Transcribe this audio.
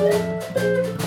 ¡Gracias!